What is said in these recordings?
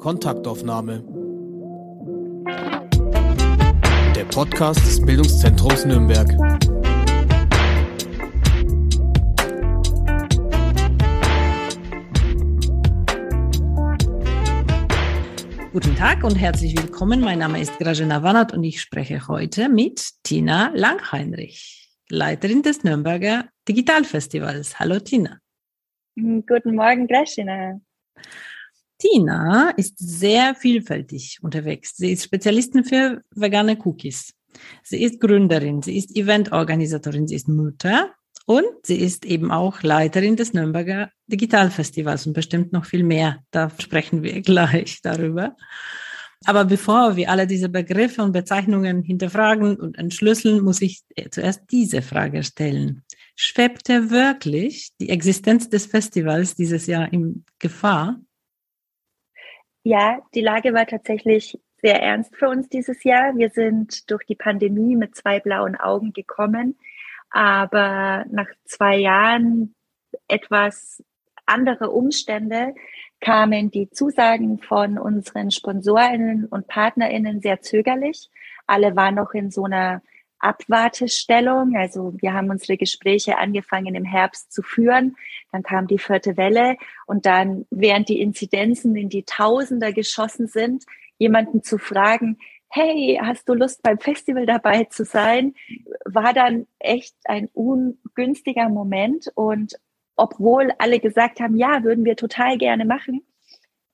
Kontaktaufnahme. Der Podcast des Bildungszentrums Nürnberg. Guten Tag und herzlich willkommen. Mein Name ist Grajena Wannert und ich spreche heute mit Tina Langheinrich, Leiterin des Nürnberger Digitalfestivals. Hallo Tina. Guten Morgen, Grajena. Tina ist sehr vielfältig unterwegs. Sie ist Spezialistin für vegane Cookies. Sie ist Gründerin, sie ist Eventorganisatorin, sie ist Mutter und sie ist eben auch Leiterin des Nürnberger Digitalfestivals und bestimmt noch viel mehr. Da sprechen wir gleich darüber. Aber bevor wir alle diese Begriffe und Bezeichnungen hinterfragen und entschlüsseln, muss ich zuerst diese Frage stellen. Schwebte wirklich die Existenz des Festivals dieses Jahr in Gefahr? Ja, die Lage war tatsächlich sehr ernst für uns dieses Jahr. Wir sind durch die Pandemie mit zwei blauen Augen gekommen, aber nach zwei Jahren etwas andere Umstände kamen die Zusagen von unseren Sponsorinnen und Partnerinnen sehr zögerlich. Alle waren noch in so einer Abwartestellung. Also wir haben unsere Gespräche angefangen im Herbst zu führen. Dann kam die vierte Welle und dann, während die Inzidenzen in die Tausender geschossen sind, jemanden zu fragen, hey, hast du Lust beim Festival dabei zu sein, war dann echt ein ungünstiger Moment. Und obwohl alle gesagt haben, ja, würden wir total gerne machen,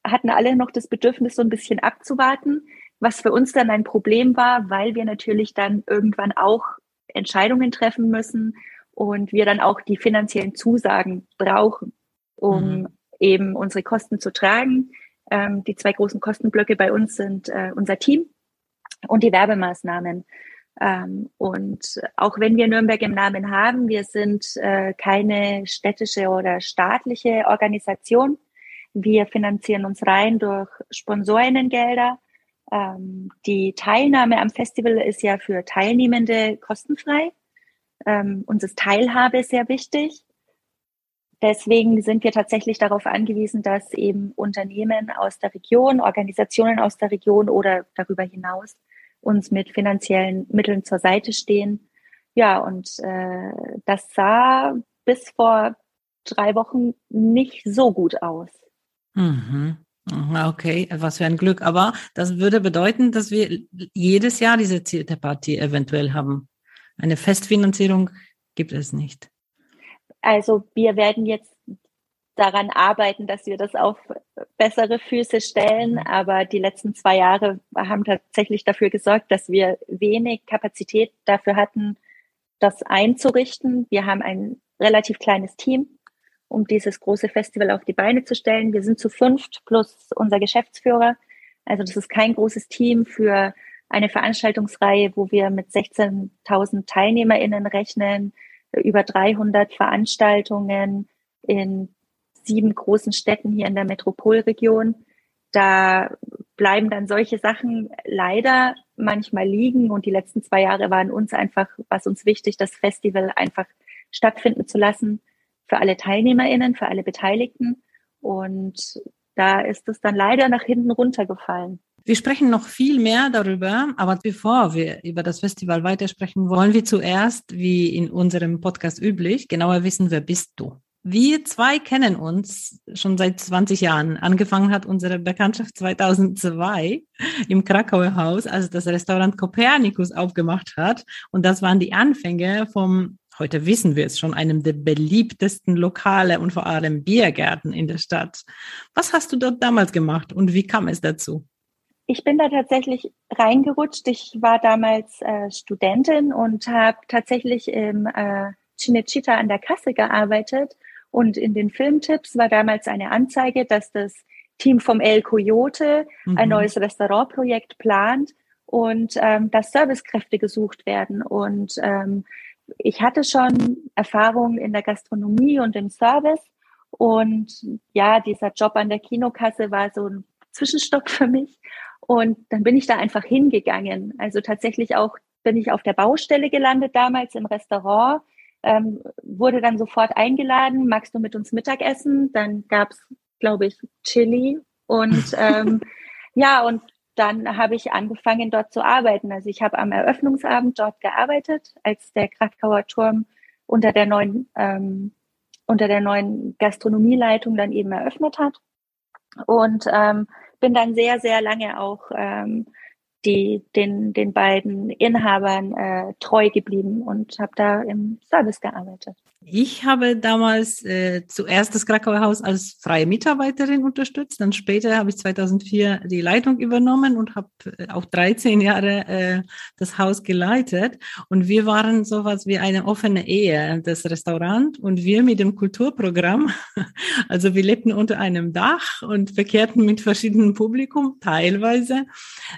hatten alle noch das Bedürfnis, so ein bisschen abzuwarten was für uns dann ein Problem war, weil wir natürlich dann irgendwann auch Entscheidungen treffen müssen und wir dann auch die finanziellen Zusagen brauchen, um mhm. eben unsere Kosten zu tragen. Ähm, die zwei großen Kostenblöcke bei uns sind äh, unser Team und die Werbemaßnahmen. Ähm, und auch wenn wir Nürnberg im Namen haben, wir sind äh, keine städtische oder staatliche Organisation. Wir finanzieren uns rein durch Sponsorinnengelder ähm, die Teilnahme am Festival ist ja für Teilnehmende kostenfrei. Ähm, uns ist Teilhabe sehr wichtig. Deswegen sind wir tatsächlich darauf angewiesen, dass eben Unternehmen aus der Region, Organisationen aus der Region oder darüber hinaus uns mit finanziellen Mitteln zur Seite stehen. Ja, und äh, das sah bis vor drei Wochen nicht so gut aus. Mhm. Okay, was für ein Glück. Aber das würde bedeuten, dass wir jedes Jahr diese Party eventuell haben. Eine Festfinanzierung gibt es nicht. Also wir werden jetzt daran arbeiten, dass wir das auf bessere Füße stellen. Mhm. Aber die letzten zwei Jahre haben tatsächlich dafür gesorgt, dass wir wenig Kapazität dafür hatten, das einzurichten. Wir haben ein relativ kleines Team um dieses große Festival auf die Beine zu stellen. Wir sind zu fünft plus unser Geschäftsführer. Also das ist kein großes Team für eine Veranstaltungsreihe, wo wir mit 16.000 TeilnehmerInnen rechnen, über 300 Veranstaltungen in sieben großen Städten hier in der Metropolregion. Da bleiben dann solche Sachen leider manchmal liegen. Und die letzten zwei Jahre waren uns einfach, was uns wichtig, das Festival einfach stattfinden zu lassen für alle TeilnehmerInnen, für alle Beteiligten. Und da ist es dann leider nach hinten runtergefallen. Wir sprechen noch viel mehr darüber, aber bevor wir über das Festival weitersprechen, wollen wir zuerst, wie in unserem Podcast üblich, genauer wissen, wer bist du? Wir zwei kennen uns schon seit 20 Jahren. Angefangen hat unsere Bekanntschaft 2002 im Krakauer Haus, als das Restaurant Copernicus aufgemacht hat. Und das waren die Anfänge vom heute wissen wir es schon, einem der beliebtesten Lokale und vor allem Biergärten in der Stadt. Was hast du dort damals gemacht und wie kam es dazu? Ich bin da tatsächlich reingerutscht. Ich war damals äh, Studentin und habe tatsächlich im äh, Cinecittà an der Kasse gearbeitet. Und in den Filmtipps war damals eine Anzeige, dass das Team vom El Coyote mhm. ein neues Restaurantprojekt plant und ähm, dass Servicekräfte gesucht werden. Und ähm, ich hatte schon Erfahrung in der Gastronomie und im Service. Und ja, dieser Job an der Kinokasse war so ein Zwischenstopp für mich. Und dann bin ich da einfach hingegangen. Also tatsächlich auch bin ich auf der Baustelle gelandet damals im Restaurant, ähm, wurde dann sofort eingeladen, magst du mit uns Mittagessen? Dann gab's, glaube ich, Chili Und ähm, ja, und dann habe ich angefangen, dort zu arbeiten. Also ich habe am Eröffnungsabend dort gearbeitet, als der Krakauer Turm unter der neuen ähm, unter der neuen Gastronomieleitung dann eben eröffnet hat. Und ähm, bin dann sehr, sehr lange auch ähm, die, den, den beiden Inhabern äh, treu geblieben und habe da im Service gearbeitet. Ich habe damals äh, zuerst das Krakauer Haus als freie Mitarbeiterin unterstützt, dann später habe ich 2004 die Leitung übernommen und habe äh, auch 13 Jahre äh, das Haus geleitet. Und wir waren sowas wie eine offene Ehe, das Restaurant und wir mit dem Kulturprogramm. Also wir lebten unter einem Dach und verkehrten mit verschiedenen Publikum, teilweise.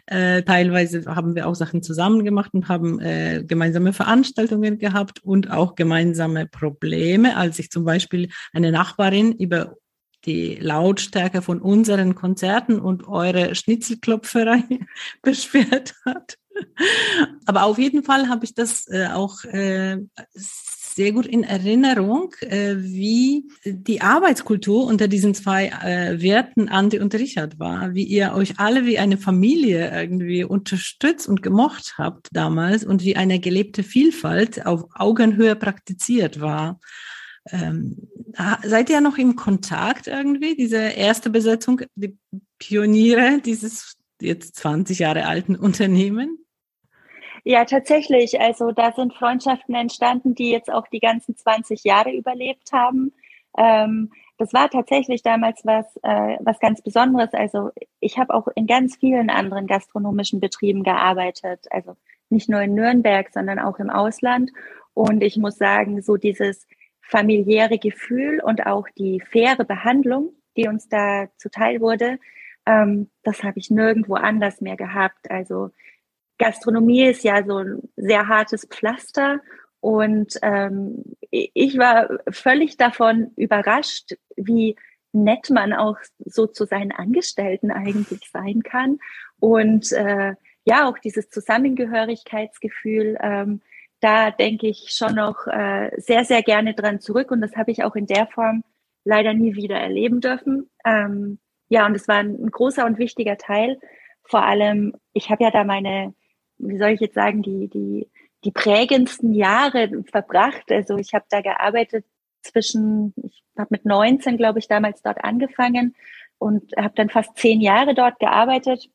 Äh, teilweise haben wir auch Sachen zusammen gemacht und haben äh, gemeinsame Veranstaltungen gehabt und auch gemeinsame Probleme Probleme, als sich zum Beispiel eine Nachbarin über die Lautstärke von unseren Konzerten und eure Schnitzelklopferei beschwert hat. Aber auf jeden Fall habe ich das äh, auch äh, sehr gut in Erinnerung, äh, wie die Arbeitskultur unter diesen zwei äh, Werten, Andi und Richard, war, wie ihr euch alle wie eine Familie irgendwie unterstützt und gemocht habt damals und wie eine gelebte Vielfalt auf Augenhöhe praktiziert war. Ähm, seid ihr noch im Kontakt irgendwie, diese erste Besetzung, die Pioniere dieses jetzt 20 Jahre alten Unternehmen? Ja, tatsächlich. Also da sind Freundschaften entstanden, die jetzt auch die ganzen 20 Jahre überlebt haben. Ähm, das war tatsächlich damals was, äh, was ganz Besonderes. Also ich habe auch in ganz vielen anderen gastronomischen Betrieben gearbeitet. Also nicht nur in Nürnberg, sondern auch im Ausland. Und ich muss sagen, so dieses familiäre Gefühl und auch die faire Behandlung, die uns da zuteil wurde, ähm, das habe ich nirgendwo anders mehr gehabt. Also Gastronomie ist ja so ein sehr hartes Pflaster und ähm, ich war völlig davon überrascht, wie nett man auch so zu seinen Angestellten eigentlich sein kann und äh, ja auch dieses Zusammengehörigkeitsgefühl. Ähm, da denke ich schon noch äh, sehr sehr gerne dran zurück und das habe ich auch in der Form leider nie wieder erleben dürfen. Ähm, ja und es war ein, ein großer und wichtiger Teil. Vor allem, ich habe ja da meine wie soll ich jetzt sagen, die, die, die prägendsten Jahre verbracht. Also ich habe da gearbeitet zwischen, ich habe mit 19, glaube ich, damals dort angefangen und habe dann fast zehn Jahre dort gearbeitet.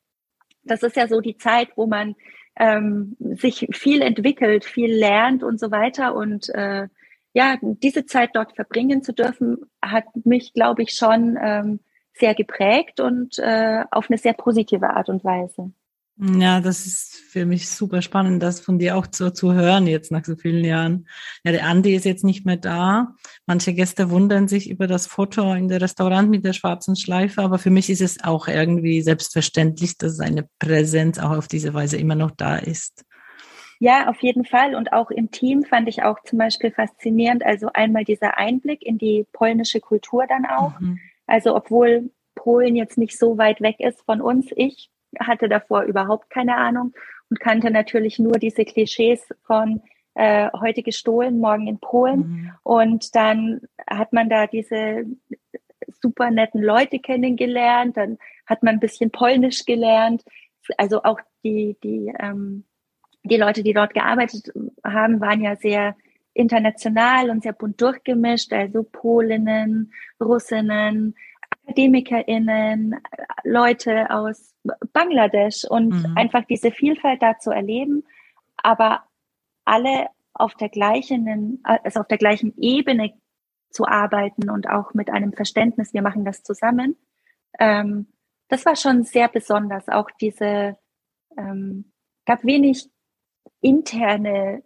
Das ist ja so die Zeit, wo man ähm, sich viel entwickelt, viel lernt und so weiter. Und äh, ja, diese Zeit dort verbringen zu dürfen, hat mich, glaube ich, schon ähm, sehr geprägt und äh, auf eine sehr positive Art und Weise. Ja, das ist für mich super spannend, das von dir auch so zu hören jetzt nach so vielen Jahren. Ja, der Andi ist jetzt nicht mehr da. Manche Gäste wundern sich über das Foto in der Restaurant mit der schwarzen Schleife, aber für mich ist es auch irgendwie selbstverständlich, dass seine Präsenz auch auf diese Weise immer noch da ist. Ja, auf jeden Fall. Und auch im Team fand ich auch zum Beispiel faszinierend. Also einmal dieser Einblick in die polnische Kultur dann auch. Mhm. Also obwohl Polen jetzt nicht so weit weg ist von uns, ich hatte davor überhaupt keine Ahnung und kannte natürlich nur diese Klischees von äh, heute gestohlen, morgen in Polen. Mhm. Und dann hat man da diese super netten Leute kennengelernt, dann hat man ein bisschen Polnisch gelernt. Also auch die, die, ähm, die Leute, die dort gearbeitet haben, waren ja sehr international und sehr bunt durchgemischt, also Polinnen, Russinnen, AkademikerInnen, Leute aus Bangladesch und mhm. einfach diese Vielfalt da zu erleben, aber alle auf der gleichen, also auf der gleichen Ebene zu arbeiten und auch mit einem Verständnis, wir machen das zusammen. Ähm, das war schon sehr besonders. Auch diese, ähm, gab wenig interne,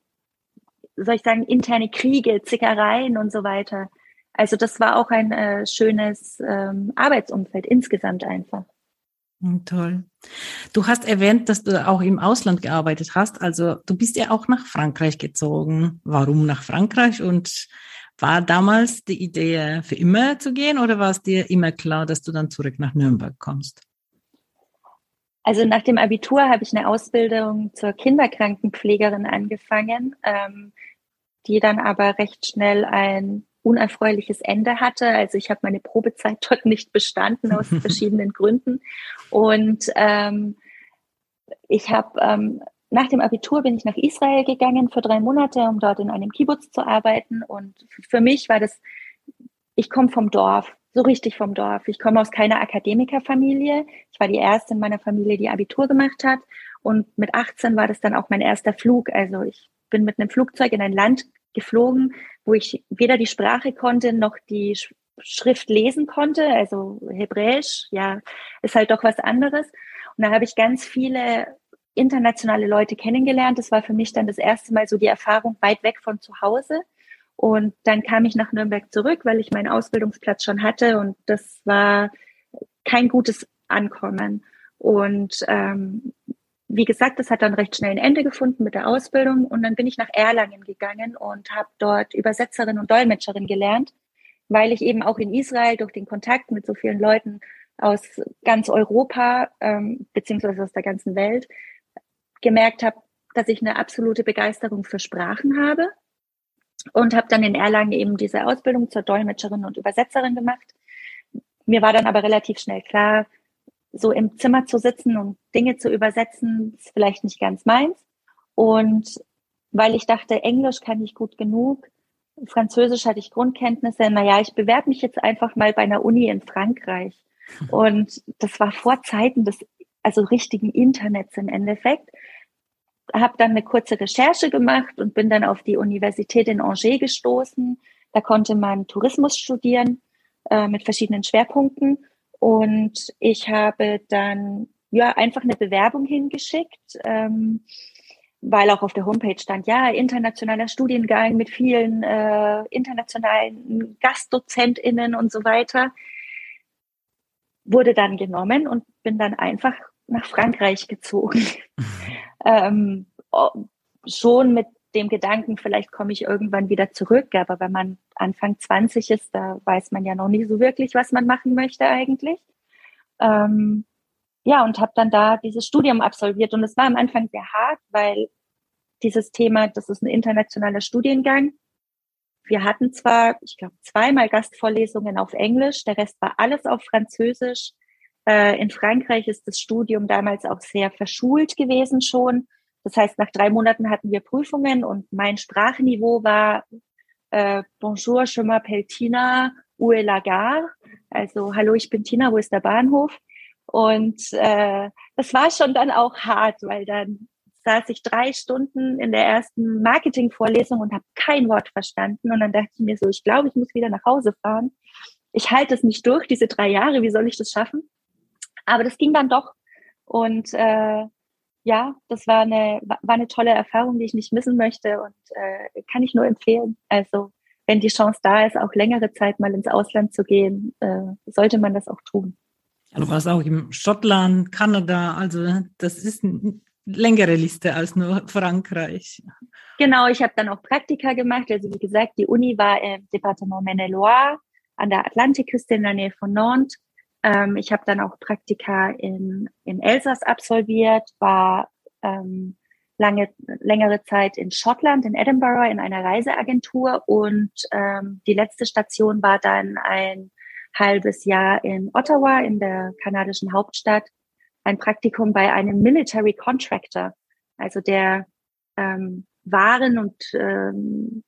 soll ich sagen, interne Kriege, Zickereien und so weiter. Also das war auch ein äh, schönes ähm, Arbeitsumfeld insgesamt einfach. Hm, toll. Du hast erwähnt, dass du auch im Ausland gearbeitet hast. Also du bist ja auch nach Frankreich gezogen. Warum nach Frankreich? Und war damals die Idee, für immer zu gehen oder war es dir immer klar, dass du dann zurück nach Nürnberg kommst? Also nach dem Abitur habe ich eine Ausbildung zur Kinderkrankenpflegerin angefangen, ähm, die dann aber recht schnell ein unerfreuliches Ende hatte. Also ich habe meine Probezeit dort nicht bestanden aus verschiedenen Gründen. Und ähm, ich habe ähm, nach dem Abitur bin ich nach Israel gegangen für drei Monate, um dort in einem Kibbutz zu arbeiten. Und für mich war das, ich komme vom Dorf, so richtig vom Dorf. Ich komme aus keiner Akademikerfamilie. Ich war die erste in meiner Familie, die Abitur gemacht hat. Und mit 18 war das dann auch mein erster Flug. Also ich bin mit einem Flugzeug in ein Land geflogen, wo ich weder die Sprache konnte noch die Schrift lesen konnte. Also Hebräisch, ja, ist halt doch was anderes. Und da habe ich ganz viele internationale Leute kennengelernt. Das war für mich dann das erste Mal so die Erfahrung weit weg von zu Hause. Und dann kam ich nach Nürnberg zurück, weil ich meinen Ausbildungsplatz schon hatte. Und das war kein gutes Ankommen. Und ähm, wie gesagt, das hat dann recht schnell ein Ende gefunden mit der Ausbildung. Und dann bin ich nach Erlangen gegangen und habe dort Übersetzerin und Dolmetscherin gelernt, weil ich eben auch in Israel durch den Kontakt mit so vielen Leuten aus ganz Europa ähm, beziehungsweise aus der ganzen Welt gemerkt habe, dass ich eine absolute Begeisterung für Sprachen habe und habe dann in Erlangen eben diese Ausbildung zur Dolmetscherin und Übersetzerin gemacht. Mir war dann aber relativ schnell klar, so im Zimmer zu sitzen und Dinge zu übersetzen, ist vielleicht nicht ganz meins. Und weil ich dachte, Englisch kann ich gut genug, Französisch hatte ich Grundkenntnisse, naja, ich bewerbe mich jetzt einfach mal bei einer Uni in Frankreich. Und das war vor Zeiten des also richtigen Internets im Endeffekt. Habe dann eine kurze Recherche gemacht und bin dann auf die Universität in Angers gestoßen. Da konnte man Tourismus studieren äh, mit verschiedenen Schwerpunkten. Und ich habe dann ja einfach eine Bewerbung hingeschickt, ähm, weil auch auf der Homepage stand, ja, internationaler Studiengang mit vielen äh, internationalen GastdozentInnen und so weiter. Wurde dann genommen und bin dann einfach nach Frankreich gezogen. ähm, schon mit dem Gedanken, vielleicht komme ich irgendwann wieder zurück. Aber wenn man Anfang 20 ist, da weiß man ja noch nie so wirklich, was man machen möchte eigentlich. Ähm, ja, und habe dann da dieses Studium absolviert. Und es war am Anfang sehr hart, weil dieses Thema, das ist ein internationaler Studiengang. Wir hatten zwar, ich glaube, zweimal Gastvorlesungen auf Englisch, der Rest war alles auf Französisch. Äh, in Frankreich ist das Studium damals auch sehr verschult gewesen schon. Das heißt, nach drei Monaten hatten wir Prüfungen und mein Sprachniveau war äh, Bonjour, je m'appelle Tina, où est la gare? Also, hallo, ich bin Tina, wo ist der Bahnhof? Und äh, das war schon dann auch hart, weil dann saß ich drei Stunden in der ersten Marketingvorlesung und habe kein Wort verstanden. Und dann dachte ich mir so, ich glaube, ich muss wieder nach Hause fahren. Ich halte es nicht durch, diese drei Jahre, wie soll ich das schaffen? Aber das ging dann doch. Und äh, ja, das war eine, war eine tolle Erfahrung, die ich nicht missen möchte und äh, kann ich nur empfehlen. Also wenn die Chance da ist, auch längere Zeit mal ins Ausland zu gehen, äh, sollte man das auch tun. Ja, du warst auch in Schottland, Kanada, also das ist eine längere Liste als nur Frankreich. Genau, ich habe dann auch Praktika gemacht. Also wie gesagt, die Uni war im Departement Maine-et-Loire an der Atlantikküste in der Nähe von Nantes. Ähm, ich habe dann auch Praktika in, in Elsass absolviert, war ähm, lange, längere Zeit in Schottland, in Edinburgh, in einer Reiseagentur und ähm, die letzte Station war dann ein halbes Jahr in Ottawa, in der kanadischen Hauptstadt, ein Praktikum bei einem Military Contractor, also der ähm, Waren und ähm,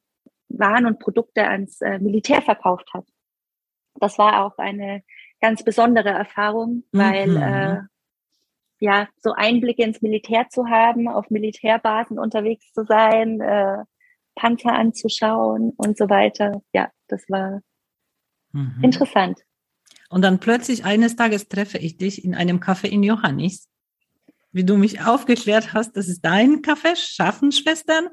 Waren und Produkte ans äh, Militär verkauft hat. Das war auch eine ganz besondere Erfahrung, weil mhm. äh, ja so Einblicke ins Militär zu haben, auf Militärbasen unterwegs zu sein, äh, Panzer anzuschauen und so weiter. Ja, das war mhm. interessant. Und dann plötzlich eines Tages treffe ich dich in einem Café in Johannis, wie du mich aufgeklärt hast, das ist dein Café, Schaffenschwestern.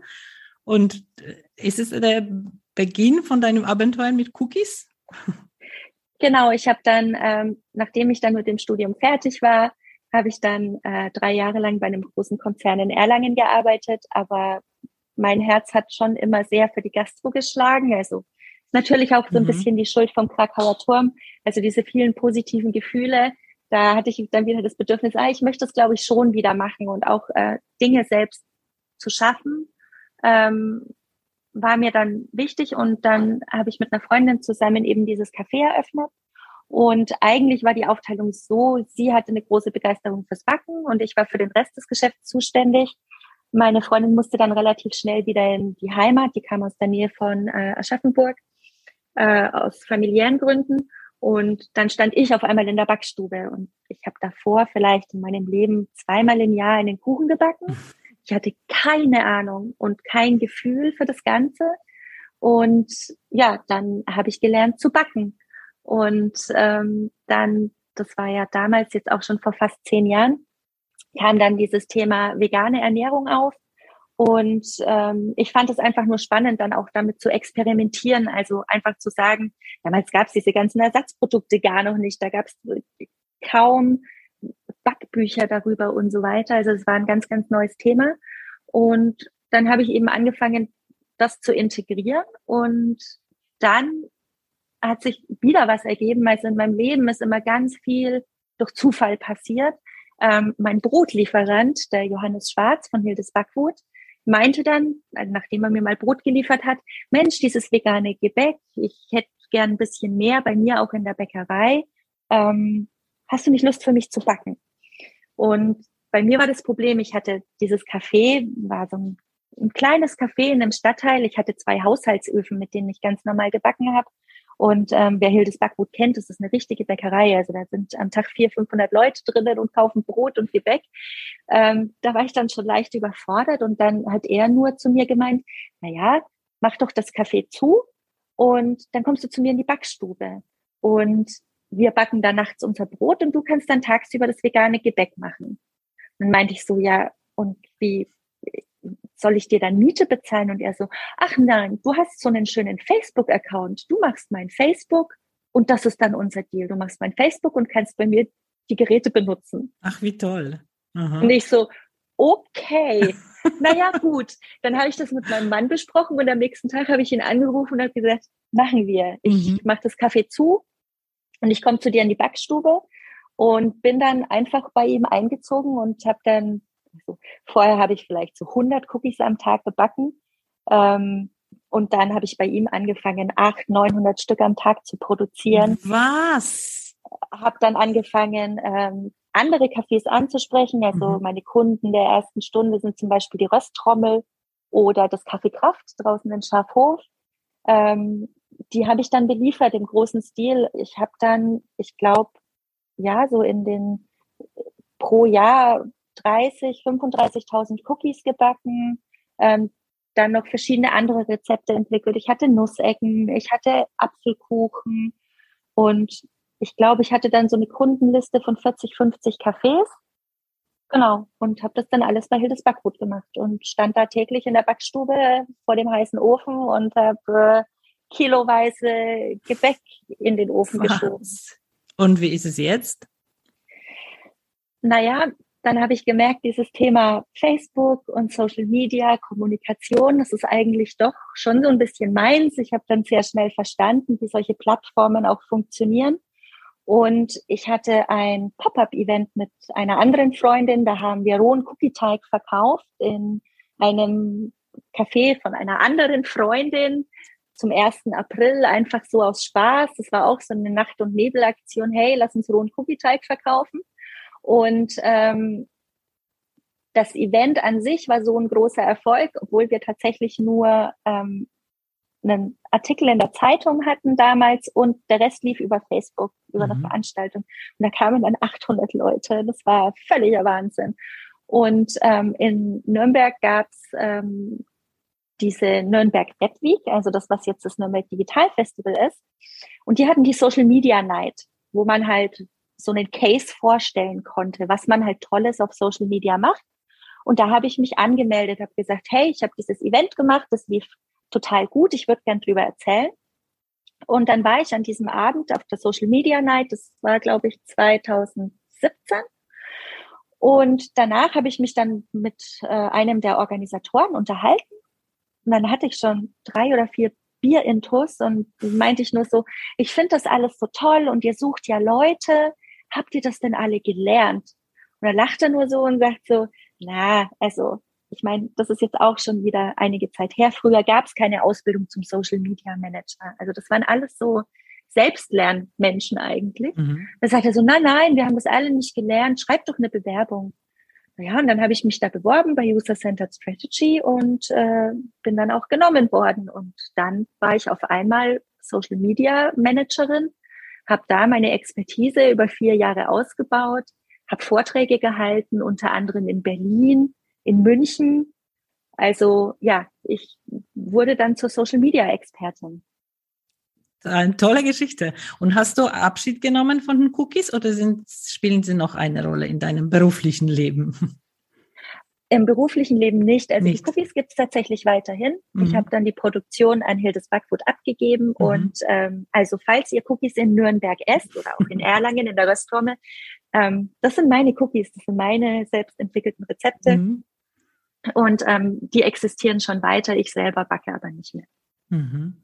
Und äh, ist es der Beginn von deinem Abenteuer mit Cookies? Genau, ich habe dann, ähm, nachdem ich dann mit dem Studium fertig war, habe ich dann äh, drei Jahre lang bei einem großen Konzern in Erlangen gearbeitet, aber mein Herz hat schon immer sehr für die Gastro geschlagen. Also natürlich auch so ein mhm. bisschen die Schuld vom Krakauer Turm. Also diese vielen positiven Gefühle. Da hatte ich dann wieder das Bedürfnis, ah, ich möchte das, glaube ich, schon wieder machen und auch äh, Dinge selbst zu schaffen. Ähm, war mir dann wichtig und dann habe ich mit einer Freundin zusammen eben dieses Café eröffnet. Und eigentlich war die Aufteilung so, sie hatte eine große Begeisterung fürs Backen und ich war für den Rest des Geschäfts zuständig. Meine Freundin musste dann relativ schnell wieder in die Heimat, die kam aus der Nähe von äh, Aschaffenburg, äh, aus familiären Gründen. Und dann stand ich auf einmal in der Backstube und ich habe davor vielleicht in meinem Leben zweimal im Jahr einen Kuchen gebacken. Ich hatte keine Ahnung und kein Gefühl für das Ganze. Und ja, dann habe ich gelernt zu backen. Und ähm, dann, das war ja damals jetzt auch schon vor fast zehn Jahren, kam dann dieses Thema vegane Ernährung auf. Und ähm, ich fand es einfach nur spannend, dann auch damit zu experimentieren. Also einfach zu sagen, damals gab es diese ganzen Ersatzprodukte gar noch nicht. Da gab es kaum Backbücher darüber und so weiter. Also es war ein ganz, ganz neues Thema. Und dann habe ich eben angefangen, das zu integrieren. Und dann hat sich wieder was ergeben. Also in meinem Leben ist immer ganz viel durch Zufall passiert. Ähm, mein Brotlieferant, der Johannes Schwarz von Hildes Backwood, meinte dann, nachdem er mir mal Brot geliefert hat, Mensch, dieses vegane Gebäck, ich hätte gern ein bisschen mehr bei mir auch in der Bäckerei. Ähm, hast du nicht Lust für mich zu backen? Und bei mir war das Problem, ich hatte dieses Café, war so ein, ein kleines Café in einem Stadtteil. Ich hatte zwei Haushaltsöfen, mit denen ich ganz normal gebacken habe. Und ähm, wer Hildes Backgut kennt, das ist eine richtige Bäckerei. Also da sind am Tag 400, 500 Leute drinnen und kaufen Brot und Gebäck. Ähm, da war ich dann schon leicht überfordert und dann hat er nur zu mir gemeint, na ja, mach doch das Café zu und dann kommst du zu mir in die Backstube. Und wir backen da nachts unser Brot und du kannst dann tagsüber das vegane Gebäck machen. Dann meinte ich so, ja, und wie soll ich dir dann Miete bezahlen? Und er so, ach nein, du hast so einen schönen Facebook-Account. Du machst mein Facebook und das ist dann unser Deal. Du machst mein Facebook und kannst bei mir die Geräte benutzen. Ach, wie toll. Aha. Und ich so, okay, naja, gut. Dann habe ich das mit meinem Mann besprochen und am nächsten Tag habe ich ihn angerufen und habe gesagt, machen wir. Ich mhm. mache das Kaffee zu und ich komme zu dir in die Backstube und bin dann einfach bei ihm eingezogen und habe dann, also vorher habe ich vielleicht so 100 Cookies am Tag gebacken. Ähm, und dann habe ich bei ihm angefangen, 800, 900 Stück am Tag zu produzieren. Was? Habe dann angefangen, ähm, andere Cafés anzusprechen. Also mhm. meine Kunden der ersten Stunde sind zum Beispiel die Rösttrommel oder das Café Kraft draußen in Schafhof. Ähm, die habe ich dann beliefert im großen Stil. Ich habe dann, ich glaube, ja, so in den pro Jahr 30, 35.000 Cookies gebacken, ähm, dann noch verschiedene andere Rezepte entwickelt. Ich hatte Nussecken, ich hatte Apfelkuchen und ich glaube, ich hatte dann so eine Kundenliste von 40, 50 Cafés. Genau. Und habe das dann alles bei Hildes Backbrot gemacht und stand da täglich in der Backstube vor dem heißen Ofen und habe äh, kiloweise Gebäck in den Ofen geschoben. Und wie ist es jetzt? Naja, dann habe ich gemerkt, dieses Thema Facebook und Social Media, Kommunikation, das ist eigentlich doch schon so ein bisschen meins. Ich habe dann sehr schnell verstanden, wie solche Plattformen auch funktionieren. Und ich hatte ein Pop-up-Event mit einer anderen Freundin. Da haben wir rohen Cookie-Teig verkauft in einem Café von einer anderen Freundin zum 1. April einfach so aus Spaß. Das war auch so eine Nacht- und Nebelaktion. Hey, lass uns rohen Cookie-Teig verkaufen. Und ähm, das Event an sich war so ein großer Erfolg, obwohl wir tatsächlich nur ähm, einen Artikel in der Zeitung hatten damals und der Rest lief über Facebook, über mhm. eine Veranstaltung. Und da kamen dann 800 Leute. Das war völliger Wahnsinn. Und ähm, in Nürnberg gab's ähm, diese Nürnberg Red Week, also das, was jetzt das Nürnberg Digital Festival ist. Und die hatten die Social Media Night, wo man halt so einen Case vorstellen konnte, was man halt Tolles auf Social Media macht. Und da habe ich mich angemeldet, habe gesagt, hey, ich habe dieses Event gemacht, das lief total gut, ich würde gern drüber erzählen. Und dann war ich an diesem Abend auf der Social Media Night, das war, glaube ich, 2017. Und danach habe ich mich dann mit äh, einem der Organisatoren unterhalten und dann hatte ich schon drei oder vier Bier in Tuss und meinte ich nur so, ich finde das alles so toll und ihr sucht ja Leute. Habt ihr das denn alle gelernt? Und er lachte nur so und sagt so, na, also ich meine, das ist jetzt auch schon wieder einige Zeit her. Früher gab es keine Ausbildung zum Social Media Manager. Also das waren alles so Selbstlernmenschen eigentlich. Mhm. Da sagt er so, nein, nein, wir haben das alle nicht gelernt, schreib doch eine Bewerbung. Ja, und dann habe ich mich da beworben bei User Centered Strategy und äh, bin dann auch genommen worden. Und dann war ich auf einmal Social Media Managerin, habe da meine Expertise über vier Jahre ausgebaut, habe Vorträge gehalten, unter anderem in Berlin, in München. Also ja, ich wurde dann zur Social Media Expertin. Eine tolle Geschichte. Und hast du Abschied genommen von den Cookies oder sind, spielen sie noch eine Rolle in deinem beruflichen Leben? Im beruflichen Leben nicht. Also nicht. die Cookies gibt es tatsächlich weiterhin. Mhm. Ich habe dann die Produktion an Hildes Backfood abgegeben. Mhm. Und ähm, also falls ihr Cookies in Nürnberg esst oder auch in Erlangen in der Röstformel, ähm, das sind meine Cookies, das sind meine selbst entwickelten Rezepte. Mhm. Und ähm, die existieren schon weiter. Ich selber backe aber nicht mehr. Mhm.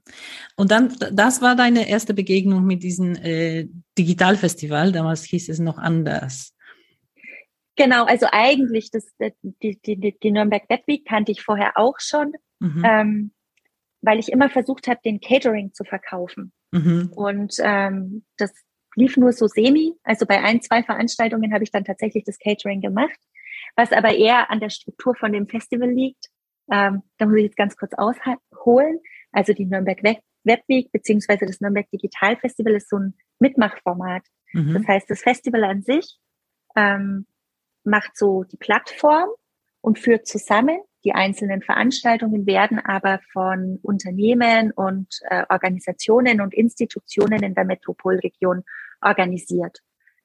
Und dann, das war deine erste Begegnung mit diesem äh, Digitalfestival. Damals hieß es noch anders. Genau, also eigentlich das, die, die, die Nürnberg Web Week kannte ich vorher auch schon, mhm. ähm, weil ich immer versucht habe, den Catering zu verkaufen. Mhm. Und ähm, das lief nur so semi. Also bei ein, zwei Veranstaltungen habe ich dann tatsächlich das Catering gemacht, was aber eher an der Struktur von dem Festival liegt. Ähm, da muss ich jetzt ganz kurz ausholen. Also die Nürnberg Web Week beziehungsweise das Nürnberg Digital Festival ist so ein Mitmachformat. Mhm. Das heißt, das Festival an sich ähm, macht so die Plattform und führt zusammen. Die einzelnen Veranstaltungen werden aber von Unternehmen und äh, Organisationen und Institutionen in der Metropolregion organisiert.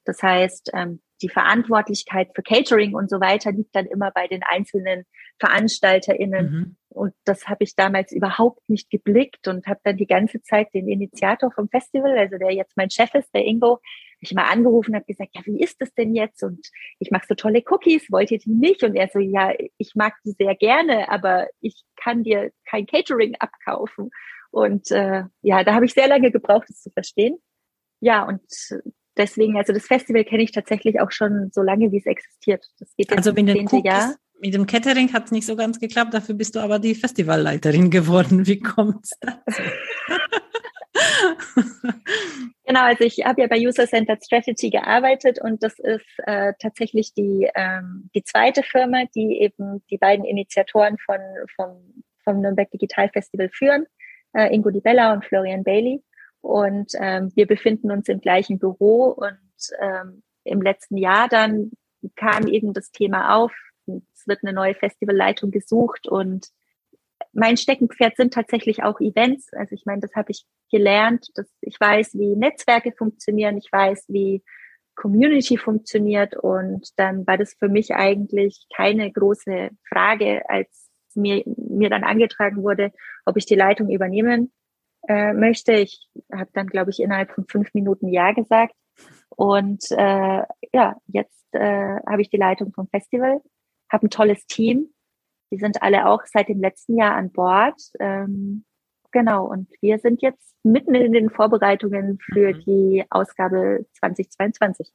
Das heißt, ähm, die Verantwortlichkeit für Catering und so weiter liegt dann immer bei den einzelnen VeranstalterInnen. Mhm. Und das habe ich damals überhaupt nicht geblickt und habe dann die ganze Zeit den Initiator vom Festival, also der jetzt mein Chef ist, der Ingo, ich mal angerufen habe gesagt, ja, wie ist das denn jetzt? Und ich mache so tolle Cookies, wollt ihr die nicht? Und er so, ja, ich mag die sehr gerne, aber ich kann dir kein Catering abkaufen. Und äh, ja, da habe ich sehr lange gebraucht, das zu verstehen. Ja, und deswegen, also das Festival kenne ich tatsächlich auch schon so lange, wie es existiert. Das geht jetzt also mit den Cookies, Jahr. Mit dem Catering hat es nicht so ganz geklappt, dafür bist du aber die Festivalleiterin geworden. Wie kommt's dazu? genau, also ich habe ja bei User-Centered Strategy gearbeitet und das ist äh, tatsächlich die, ähm, die zweite Firma, die eben die beiden Initiatoren von, vom, vom Nürnberg Digital Festival führen, äh, Ingo Di Bella und Florian Bailey. Und ähm, wir befinden uns im gleichen Büro und ähm, im letzten Jahr dann kam eben das Thema auf. Es wird eine neue Festivalleitung gesucht und mein Steckenpferd sind tatsächlich auch Events. Also ich meine, das habe ich gelernt, dass ich weiß, wie Netzwerke funktionieren, ich weiß, wie Community funktioniert und dann war das für mich eigentlich keine große Frage, als mir, mir dann angetragen wurde, ob ich die Leitung übernehmen äh, möchte. Ich habe dann, glaube ich, innerhalb von fünf Minuten Ja gesagt. Und äh, ja, jetzt äh, habe ich die Leitung vom Festival, habe ein tolles Team. Die sind alle auch seit dem letzten Jahr an Bord. Ähm, genau, und wir sind jetzt mitten in den Vorbereitungen für mhm. die Ausgabe 2022.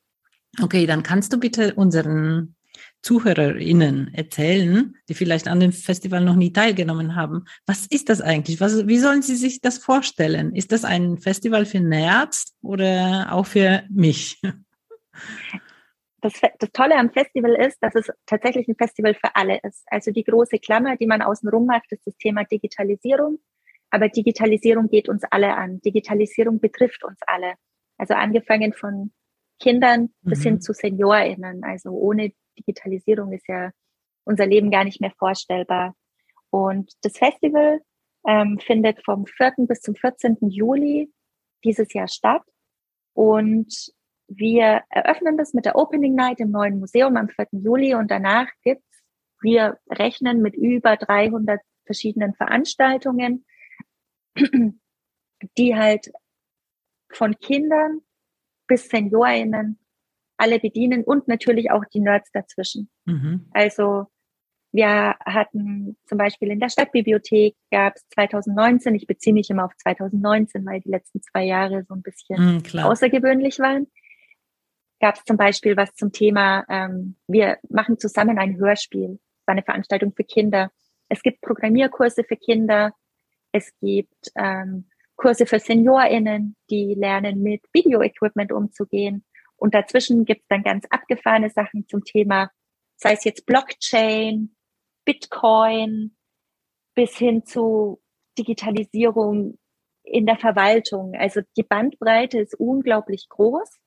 Okay, dann kannst du bitte unseren ZuhörerInnen erzählen, die vielleicht an dem Festival noch nie teilgenommen haben. Was ist das eigentlich? Was, wie sollen sie sich das vorstellen? Ist das ein Festival für Nerds oder auch für mich? Das, das Tolle am Festival ist, dass es tatsächlich ein Festival für alle ist. Also die große Klammer, die man außenrum macht, ist das Thema Digitalisierung. Aber Digitalisierung geht uns alle an. Digitalisierung betrifft uns alle. Also angefangen von Kindern bis mhm. hin zu SeniorInnen. Also ohne Digitalisierung ist ja unser Leben gar nicht mehr vorstellbar. Und das Festival ähm, findet vom 4. bis zum 14. Juli dieses Jahr statt. Und wir eröffnen das mit der Opening Night im neuen Museum am 4. Juli und danach gibt's, wir rechnen mit über 300 verschiedenen Veranstaltungen, die halt von Kindern bis SeniorInnen alle bedienen und natürlich auch die Nerds dazwischen. Mhm. Also wir hatten zum Beispiel in der Stadtbibliothek gab es 2019, ich beziehe mich immer auf 2019, weil die letzten zwei Jahre so ein bisschen mhm, außergewöhnlich waren, gab es zum Beispiel was zum Thema, ähm, wir machen zusammen ein Hörspiel. war eine Veranstaltung für Kinder. Es gibt Programmierkurse für Kinder. Es gibt ähm, Kurse für SeniorInnen, die lernen, mit Video-Equipment umzugehen. Und dazwischen gibt es dann ganz abgefahrene Sachen zum Thema, sei es jetzt Blockchain, Bitcoin, bis hin zu Digitalisierung in der Verwaltung. Also die Bandbreite ist unglaublich groß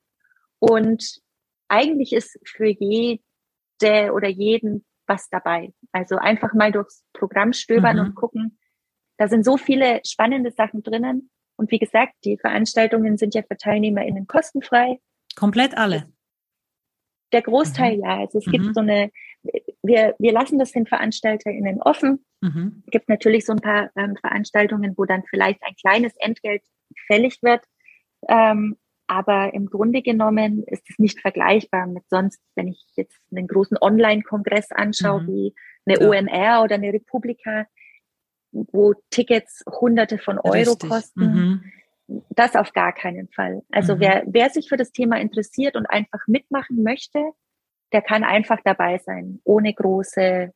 und eigentlich ist für jede oder jeden was dabei. Also einfach mal durchs Programm stöbern mhm. und gucken. Da sind so viele spannende Sachen drinnen. Und wie gesagt, die Veranstaltungen sind ja für TeilnehmerInnen kostenfrei. Komplett alle. Der Großteil mhm. ja. Also es mhm. gibt so eine, wir, wir lassen das den VeranstalterInnen offen. Mhm. Es gibt natürlich so ein paar ähm, Veranstaltungen, wo dann vielleicht ein kleines Entgelt fällig wird. Ähm, aber im Grunde genommen ist es nicht vergleichbar mit sonst, wenn ich jetzt einen großen Online-Kongress anschaue, mhm. wie eine ja. OMR oder eine Republika, wo Tickets hunderte von Euro Richtig. kosten. Das auf gar keinen Fall. Also mhm. wer, wer sich für das Thema interessiert und einfach mitmachen möchte, der kann einfach dabei sein, ohne große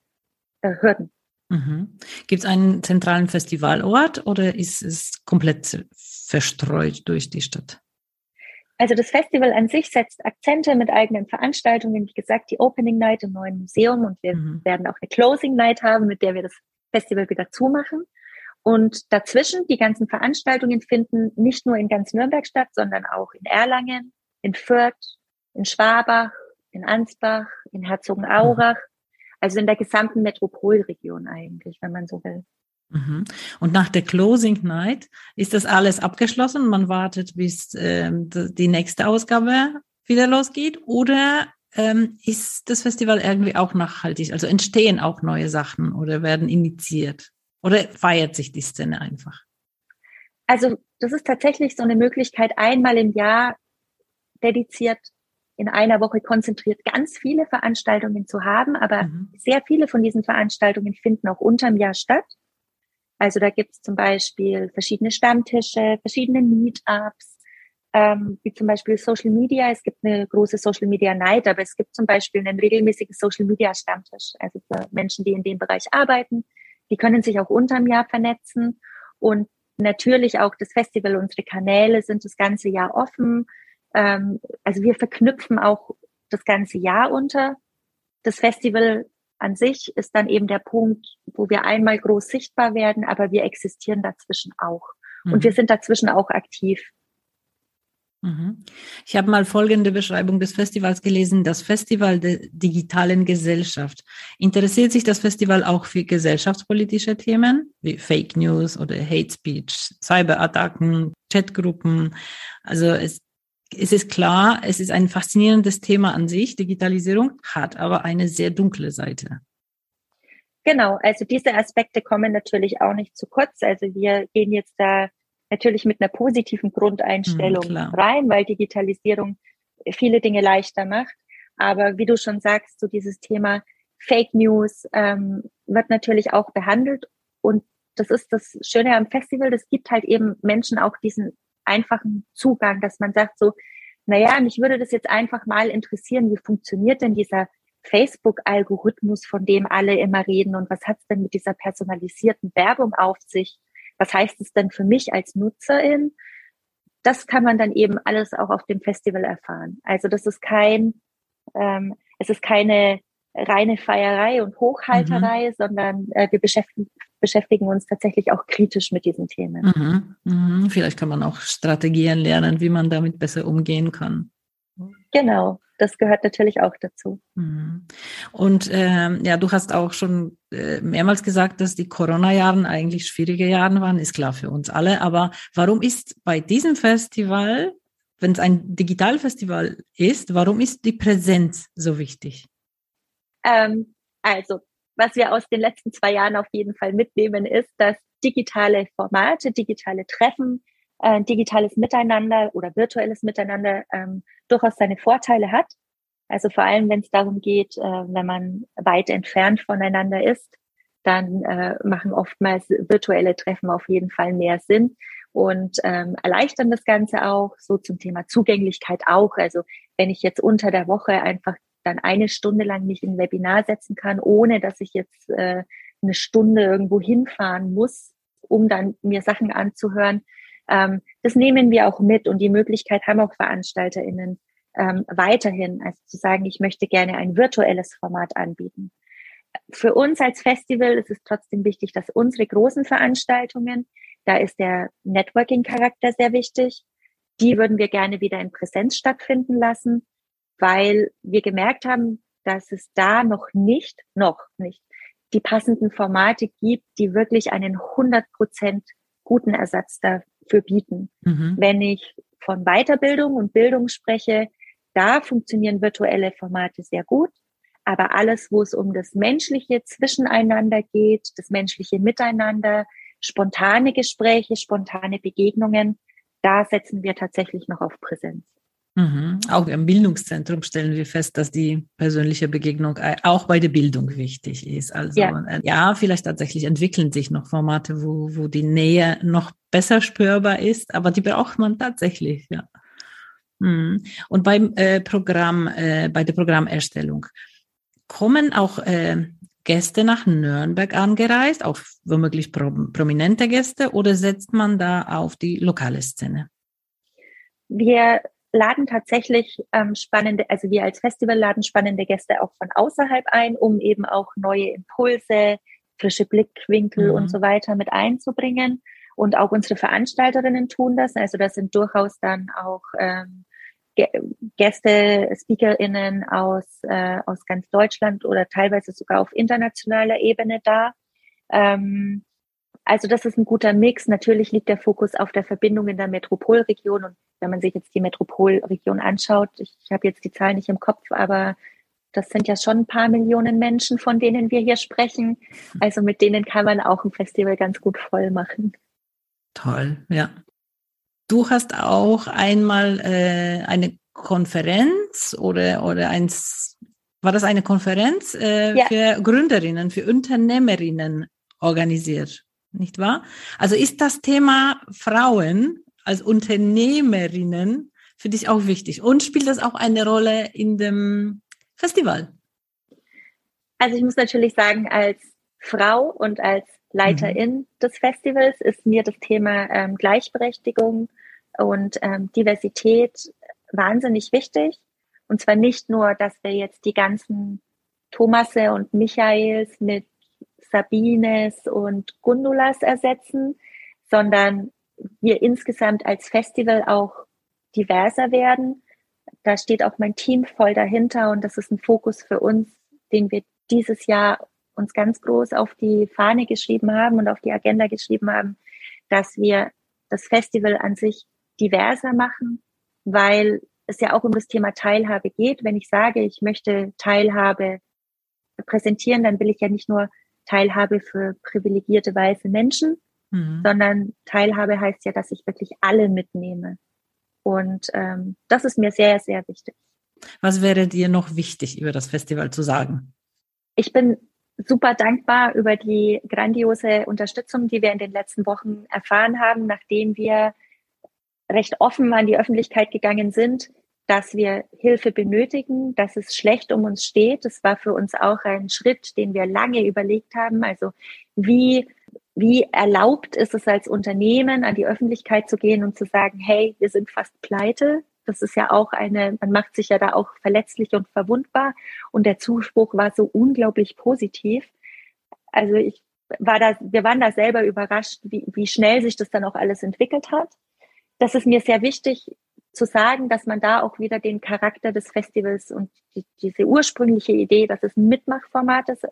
äh, Hürden. Mhm. Gibt es einen zentralen Festivalort oder ist es komplett verstreut durch die Stadt? Also das Festival an sich setzt Akzente mit eigenen Veranstaltungen. Wie gesagt, die Opening Night im neuen Museum und wir mhm. werden auch eine Closing Night haben, mit der wir das Festival wieder zumachen. Und dazwischen, die ganzen Veranstaltungen finden nicht nur in ganz Nürnberg statt, sondern auch in Erlangen, in Fürth, in Schwabach, in Ansbach, in Herzogenaurach, also in der gesamten Metropolregion eigentlich, wenn man so will. Mhm. Und nach der Closing Night ist das alles abgeschlossen? Man wartet, bis ähm, die nächste Ausgabe wieder losgeht? Oder ähm, ist das Festival irgendwie auch nachhaltig? Also entstehen auch neue Sachen oder werden initiiert? Oder feiert sich die Szene einfach? Also das ist tatsächlich so eine Möglichkeit, einmal im Jahr dediziert in einer Woche konzentriert ganz viele Veranstaltungen zu haben, aber mhm. sehr viele von diesen Veranstaltungen finden auch unterm Jahr statt. Also da gibt es zum Beispiel verschiedene Stammtische, verschiedene Meetups, ähm, wie zum Beispiel Social Media. Es gibt eine große Social Media Night, aber es gibt zum Beispiel einen regelmäßigen Social Media Stammtisch. Also für Menschen, die in dem Bereich arbeiten, die können sich auch unterm Jahr vernetzen und natürlich auch das Festival, unsere Kanäle sind das ganze Jahr offen. Ähm, also wir verknüpfen auch das ganze Jahr unter. Das Festival an sich ist dann eben der Punkt, wo wir einmal groß sichtbar werden, aber wir existieren dazwischen auch. Mhm. Und wir sind dazwischen auch aktiv. Mhm. Ich habe mal folgende Beschreibung des Festivals gelesen, das Festival der digitalen Gesellschaft. Interessiert sich das Festival auch für gesellschaftspolitische Themen wie Fake News oder Hate Speech, Cyberattacken, Chatgruppen? Also es es ist klar, es ist ein faszinierendes Thema an sich. Digitalisierung hat aber eine sehr dunkle Seite. Genau, also diese Aspekte kommen natürlich auch nicht zu kurz. Also wir gehen jetzt da natürlich mit einer positiven Grundeinstellung hm, rein, weil Digitalisierung viele Dinge leichter macht. Aber wie du schon sagst, so dieses Thema Fake News ähm, wird natürlich auch behandelt. Und das ist das Schöne am Festival, das gibt halt eben Menschen auch diesen einfachen Zugang, dass man sagt so, naja, mich würde das jetzt einfach mal interessieren, wie funktioniert denn dieser Facebook-Algorithmus, von dem alle immer reden und was hat es denn mit dieser personalisierten Werbung auf sich? Was heißt es denn für mich als Nutzerin? Das kann man dann eben alles auch auf dem Festival erfahren. Also das ist kein, ähm, es ist keine reine Feierei und Hochhalterei, mhm. sondern äh, wir beschäftigen, beschäftigen uns tatsächlich auch kritisch mit diesen Themen. Mhm. Mhm. Vielleicht kann man auch Strategien lernen, wie man damit besser umgehen kann. Genau, das gehört natürlich auch dazu. Mhm. Und ähm, ja, du hast auch schon äh, mehrmals gesagt, dass die Corona-Jahren eigentlich schwierige Jahre waren, ist klar für uns alle. Aber warum ist bei diesem Festival, wenn es ein Digitalfestival ist, warum ist die Präsenz so wichtig? Ähm, also, was wir aus den letzten zwei Jahren auf jeden Fall mitnehmen, ist, dass digitale Formate, digitale Treffen, äh, digitales Miteinander oder virtuelles Miteinander ähm, durchaus seine Vorteile hat. Also vor allem, wenn es darum geht, äh, wenn man weit entfernt voneinander ist, dann äh, machen oftmals virtuelle Treffen auf jeden Fall mehr Sinn und ähm, erleichtern das Ganze auch, so zum Thema Zugänglichkeit auch. Also wenn ich jetzt unter der Woche einfach dann eine Stunde lang mich in ein Webinar setzen kann, ohne dass ich jetzt äh, eine Stunde irgendwo hinfahren muss, um dann mir Sachen anzuhören. Ähm, das nehmen wir auch mit und die Möglichkeit haben auch VeranstalterInnen ähm, weiterhin, also zu sagen, ich möchte gerne ein virtuelles Format anbieten. Für uns als Festival ist es trotzdem wichtig, dass unsere großen Veranstaltungen, da ist der Networking-Charakter sehr wichtig, die würden wir gerne wieder in Präsenz stattfinden lassen, weil wir gemerkt haben, dass es da noch nicht, noch nicht die passenden Formate gibt, die wirklich einen 100 Prozent guten Ersatz dafür bieten. Mhm. Wenn ich von Weiterbildung und Bildung spreche, da funktionieren virtuelle Formate sehr gut. Aber alles, wo es um das menschliche Zwischeneinander geht, das menschliche Miteinander, spontane Gespräche, spontane Begegnungen, da setzen wir tatsächlich noch auf Präsenz. Mhm. Auch im Bildungszentrum stellen wir fest, dass die persönliche Begegnung auch bei der Bildung wichtig ist. Also ja, äh, ja vielleicht tatsächlich entwickeln sich noch Formate, wo, wo die Nähe noch besser spürbar ist, aber die braucht man tatsächlich, ja. Mhm. Und beim äh, Programm, äh, bei der Programmerstellung kommen auch äh, Gäste nach Nürnberg angereist, auch womöglich prominente Gäste, oder setzt man da auf die lokale Szene? Wir laden tatsächlich ähm, spannende, also wir als Festival laden spannende Gäste auch von außerhalb ein, um eben auch neue Impulse, frische Blickwinkel mhm. und so weiter mit einzubringen. Und auch unsere Veranstalterinnen tun das. Also das sind durchaus dann auch ähm, Gäste, SpeakerInnen aus, äh, aus ganz Deutschland oder teilweise sogar auf internationaler Ebene da. Ähm, also das ist ein guter Mix. Natürlich liegt der Fokus auf der Verbindung in der Metropolregion. Und wenn man sich jetzt die Metropolregion anschaut, ich, ich habe jetzt die Zahlen nicht im Kopf, aber das sind ja schon ein paar Millionen Menschen, von denen wir hier sprechen. Also mit denen kann man auch ein Festival ganz gut voll machen. Toll, ja. Du hast auch einmal äh, eine Konferenz oder, oder eins, war das eine Konferenz äh, ja. für Gründerinnen, für Unternehmerinnen organisiert, nicht wahr? Also ist das Thema Frauen als Unternehmerinnen für dich auch wichtig und spielt das auch eine Rolle in dem Festival? Also ich muss natürlich sagen, als Frau und als Leiterin mhm. des Festivals ist mir das Thema ähm, Gleichberechtigung und ähm, Diversität wahnsinnig wichtig. Und zwar nicht nur, dass wir jetzt die ganzen Thomasse und Michaels mit Sabines und Gundulas ersetzen, sondern wir insgesamt als Festival auch diverser werden. Da steht auch mein Team voll dahinter und das ist ein Fokus für uns, den wir dieses Jahr uns ganz groß auf die Fahne geschrieben haben und auf die Agenda geschrieben haben, dass wir das Festival an sich diverser machen, weil es ja auch um das Thema Teilhabe geht. Wenn ich sage, ich möchte Teilhabe präsentieren, dann will ich ja nicht nur Teilhabe für privilegierte weiße Menschen, mhm. sondern Teilhabe heißt ja, dass ich wirklich alle mitnehme. Und ähm, das ist mir sehr, sehr wichtig. Was wäre dir noch wichtig über das Festival zu sagen? Ich bin super dankbar über die grandiose Unterstützung, die wir in den letzten Wochen erfahren haben, nachdem wir recht offen an die Öffentlichkeit gegangen sind, dass wir Hilfe benötigen, dass es schlecht um uns steht. Das war für uns auch ein Schritt, den wir lange überlegt haben. Also wie, wie erlaubt ist es als Unternehmen, an die Öffentlichkeit zu gehen und zu sagen, hey, wir sind fast pleite. Das ist ja auch eine, man macht sich ja da auch verletzlich und verwundbar. Und der Zuspruch war so unglaublich positiv. Also ich war da, wir waren da selber überrascht, wie, wie schnell sich das dann auch alles entwickelt hat das ist mir sehr wichtig zu sagen, dass man da auch wieder den Charakter des Festivals und die, diese ursprüngliche Idee, dass es ein Mitmachformat ist,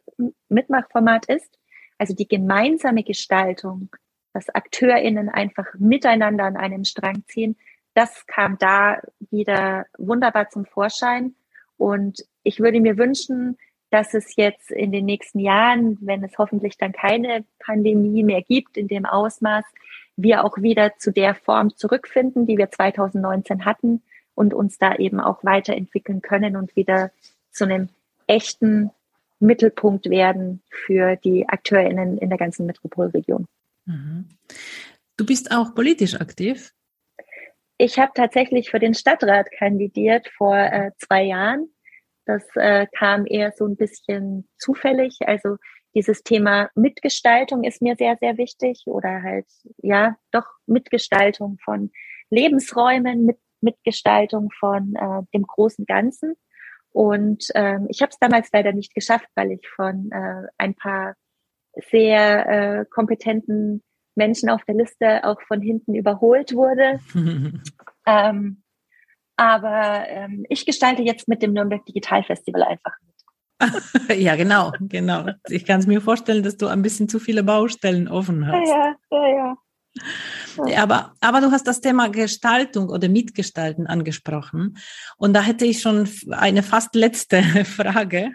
Mitmachformat ist, also die gemeinsame Gestaltung, dass AkteurInnen einfach miteinander an einem Strang ziehen, das kam da wieder wunderbar zum Vorschein. Und ich würde mir wünschen, dass es jetzt in den nächsten Jahren, wenn es hoffentlich dann keine Pandemie mehr gibt in dem Ausmaß, wir auch wieder zu der Form zurückfinden, die wir 2019 hatten und uns da eben auch weiterentwickeln können und wieder zu einem echten Mittelpunkt werden für die AkteurInnen in der ganzen Metropolregion. Mhm. Du bist auch politisch aktiv? Ich habe tatsächlich für den Stadtrat kandidiert vor äh, zwei Jahren Das äh, kam eher so ein bisschen zufällig. Also dieses Thema Mitgestaltung ist mir sehr, sehr wichtig oder halt, ja, doch Mitgestaltung von Lebensräumen, mit, Mitgestaltung von äh, dem großen Ganzen. Und ähm, ich habe es damals leider nicht geschafft, weil ich von äh, ein paar sehr äh, kompetenten Menschen auf der Liste auch von hinten überholt wurde. ähm, aber ähm, ich gestalte jetzt mit dem Nürnberg Digital Festival einfach mit. ja, genau, genau. Ich kann es mir vorstellen, dass du ein bisschen zu viele Baustellen offen hast. Ja, ja, ja. ja. Aber, aber du hast das Thema Gestaltung oder Mitgestalten angesprochen. Und da hätte ich schon eine fast letzte Frage.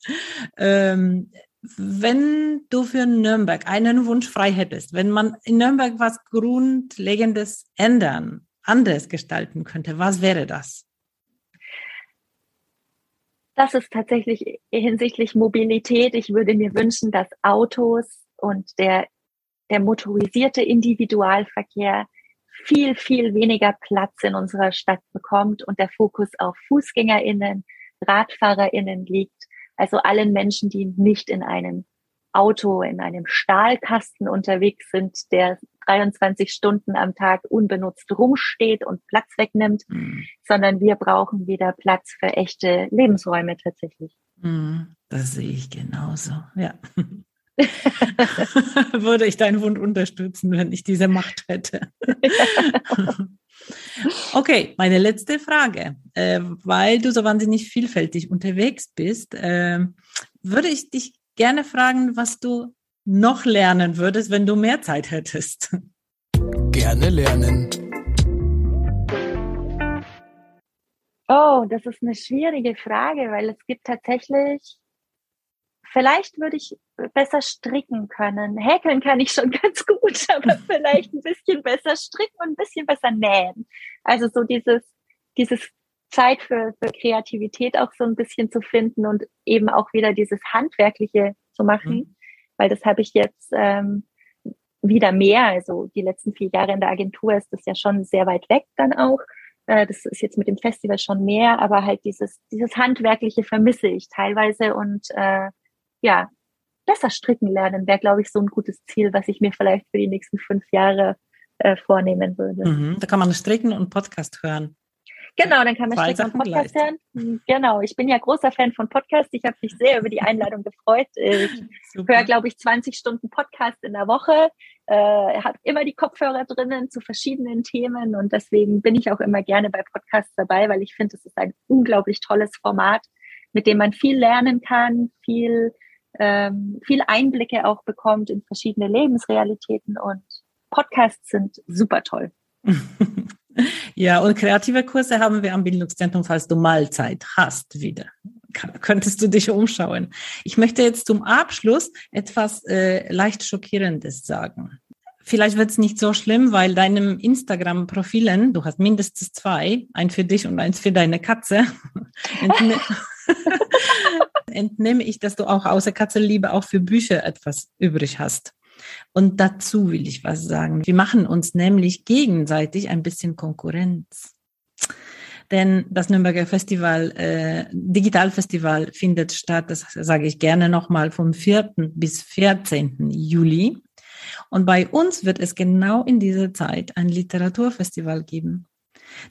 ähm, wenn du für Nürnberg einen Wunsch frei hättest, wenn man in Nürnberg was Grundlegendes ändern, anders gestalten könnte, was wäre das? Das ist tatsächlich hinsichtlich Mobilität. Ich würde mir wünschen, dass Autos und der, der motorisierte Individualverkehr viel, viel weniger Platz in unserer Stadt bekommt und der Fokus auf FußgängerInnen, RadfahrerInnen liegt also allen Menschen, die nicht in einem Auto, in einem Stahlkasten unterwegs sind, der 23 Stunden am Tag unbenutzt rumsteht und Platz wegnimmt, mhm. sondern wir brauchen wieder Platz für echte Lebensräume tatsächlich. Mhm. Das sehe ich genauso, ja. Würde ich deinen Wunsch unterstützen, wenn ich diese Macht hätte. Okay, meine letzte Frage. Äh, weil du so wahnsinnig vielfältig unterwegs bist, äh, würde ich dich gerne fragen, was du noch lernen würdest, wenn du mehr Zeit hättest. Gerne lernen. Oh, das ist eine schwierige Frage, weil es gibt tatsächlich Vielleicht würde ich besser stricken können. Häkeln kann ich schon ganz gut, aber vielleicht ein bisschen besser stricken und ein bisschen besser nähen. Also so dieses, dieses Zeit für, für Kreativität auch so ein bisschen zu finden und eben auch wieder dieses Handwerkliche zu machen, mhm. Weil das habe ich jetzt ähm, wieder mehr. Also die letzten vier Jahre in der Agentur ist das ja schon sehr weit weg dann auch. Äh, das ist jetzt mit dem Festival schon mehr, aber halt dieses, dieses Handwerkliche vermisse ich teilweise und äh, ja, besser stricken lernen wäre, glaube ich, so ein gutes Ziel, was ich mir vielleicht für die nächsten fünf Jahre äh, vornehmen würde. Mhm, da kann man stricken und Podcast hören. Genau, dann kann man stricken und Podcast hören. Mhm, genau, ich bin ja großer Fan von Podcasts. Ich habe mich sehr über die Einladung gefreut. Ich höre, glaube ich, 20 Stunden Podcast in der Woche, äh, habe immer die Kopfhörer drinnen zu verschiedenen Themen und deswegen bin ich auch immer gerne bei Podcasts dabei, weil ich finde, es ist ein unglaublich tolles Format, mit dem man viel lernen kann, viel ähm, viel Einblicke auch bekommt in verschiedene Lebensrealitäten und Podcasts sind super toll. ja, und kreative Kurse haben wir am Bildungszentrum, falls du mal Zeit hast wieder. Könntest du dich umschauen. Ich möchte jetzt zum Abschluss etwas äh, leicht Schockierendes sagen. Vielleicht wird es nicht so schlimm, weil deinem Instagram-Profilen, du hast mindestens zwei, ein für dich und eins für deine Katze, entnehme ich, dass du auch außer Katzenliebe auch für Bücher etwas übrig hast. Und dazu will ich was sagen. Wir machen uns nämlich gegenseitig ein bisschen Konkurrenz. Denn das Nürnberger Festival, äh, Digitalfestival findet statt, das sage ich gerne nochmal, vom 4. bis 14. Juli. Und bei uns wird es genau in dieser Zeit ein Literaturfestival geben.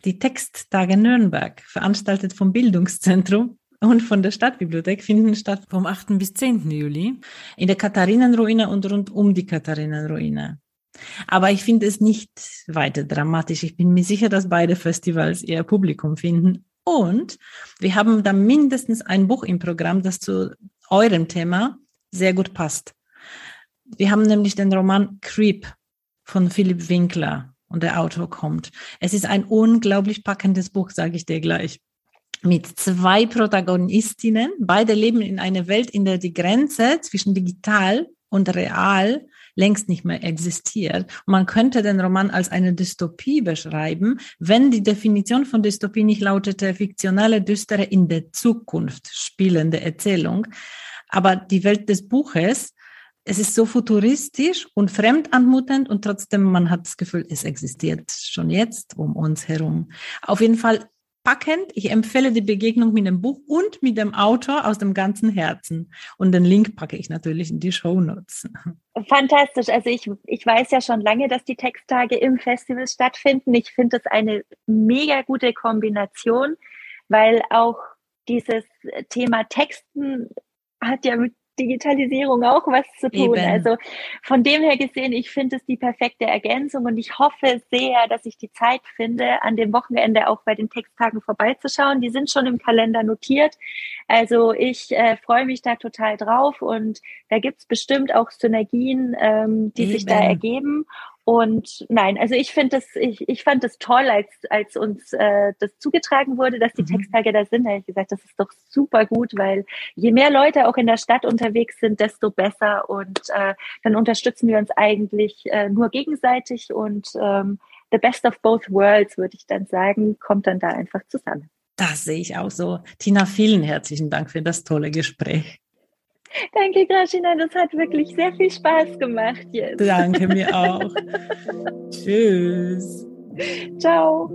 Die Texttage Nürnberg, veranstaltet vom Bildungszentrum, und von der Stadtbibliothek finden statt vom 8. bis 10. Juli in der Katharinenruine und rund um die Katharinenruine. Aber ich finde es nicht weiter dramatisch. Ich bin mir sicher, dass beide Festivals ihr Publikum finden. Und wir haben da mindestens ein Buch im Programm, das zu eurem Thema sehr gut passt. Wir haben nämlich den Roman Creep von Philipp Winkler und der Autor kommt. Es ist ein unglaublich packendes Buch, sage ich dir gleich mit zwei Protagonistinnen. Beide leben in einer Welt, in der die Grenze zwischen digital und real längst nicht mehr existiert. Man könnte den Roman als eine Dystopie beschreiben, wenn die Definition von Dystopie nicht lautete fiktionale, düstere, in der Zukunft spielende Erzählung. Aber die Welt des Buches, es ist so futuristisch und fremd anmutend und trotzdem man hat das Gefühl, es existiert schon jetzt um uns herum. Auf jeden Fall packend. Ich empfehle die Begegnung mit dem Buch und mit dem Autor aus dem ganzen Herzen. Und den Link packe ich natürlich in die Show Notes. Fantastisch. Also ich, ich weiß ja schon lange, dass die Texttage im Festival stattfinden. Ich finde es eine mega gute Kombination, weil auch dieses Thema Texten hat ja mit Digitalisierung auch was zu tun. Eben. Also von dem her gesehen, ich finde es die perfekte Ergänzung und ich hoffe sehr, dass ich die Zeit finde, an dem Wochenende auch bei den Texttagen vorbeizuschauen. Die sind schon im Kalender notiert. Also ich äh, freue mich da total drauf und da gibt's bestimmt auch Synergien, ähm, die Eben. sich da ergeben. Und nein, also ich finde das, ich, ich fand es toll, als, als uns äh, das zugetragen wurde, dass die mhm. Texttage da sind. Da habe ich gesagt, das ist doch super gut, weil je mehr Leute auch in der Stadt unterwegs sind, desto besser. Und äh, dann unterstützen wir uns eigentlich äh, nur gegenseitig und ähm, the best of both worlds, würde ich dann sagen, kommt dann da einfach zusammen. Das sehe ich auch so. Tina, vielen herzlichen Dank für das tolle Gespräch. Danke, Graschina. Das hat wirklich sehr viel Spaß gemacht jetzt. Danke mir auch. Tschüss. Ciao.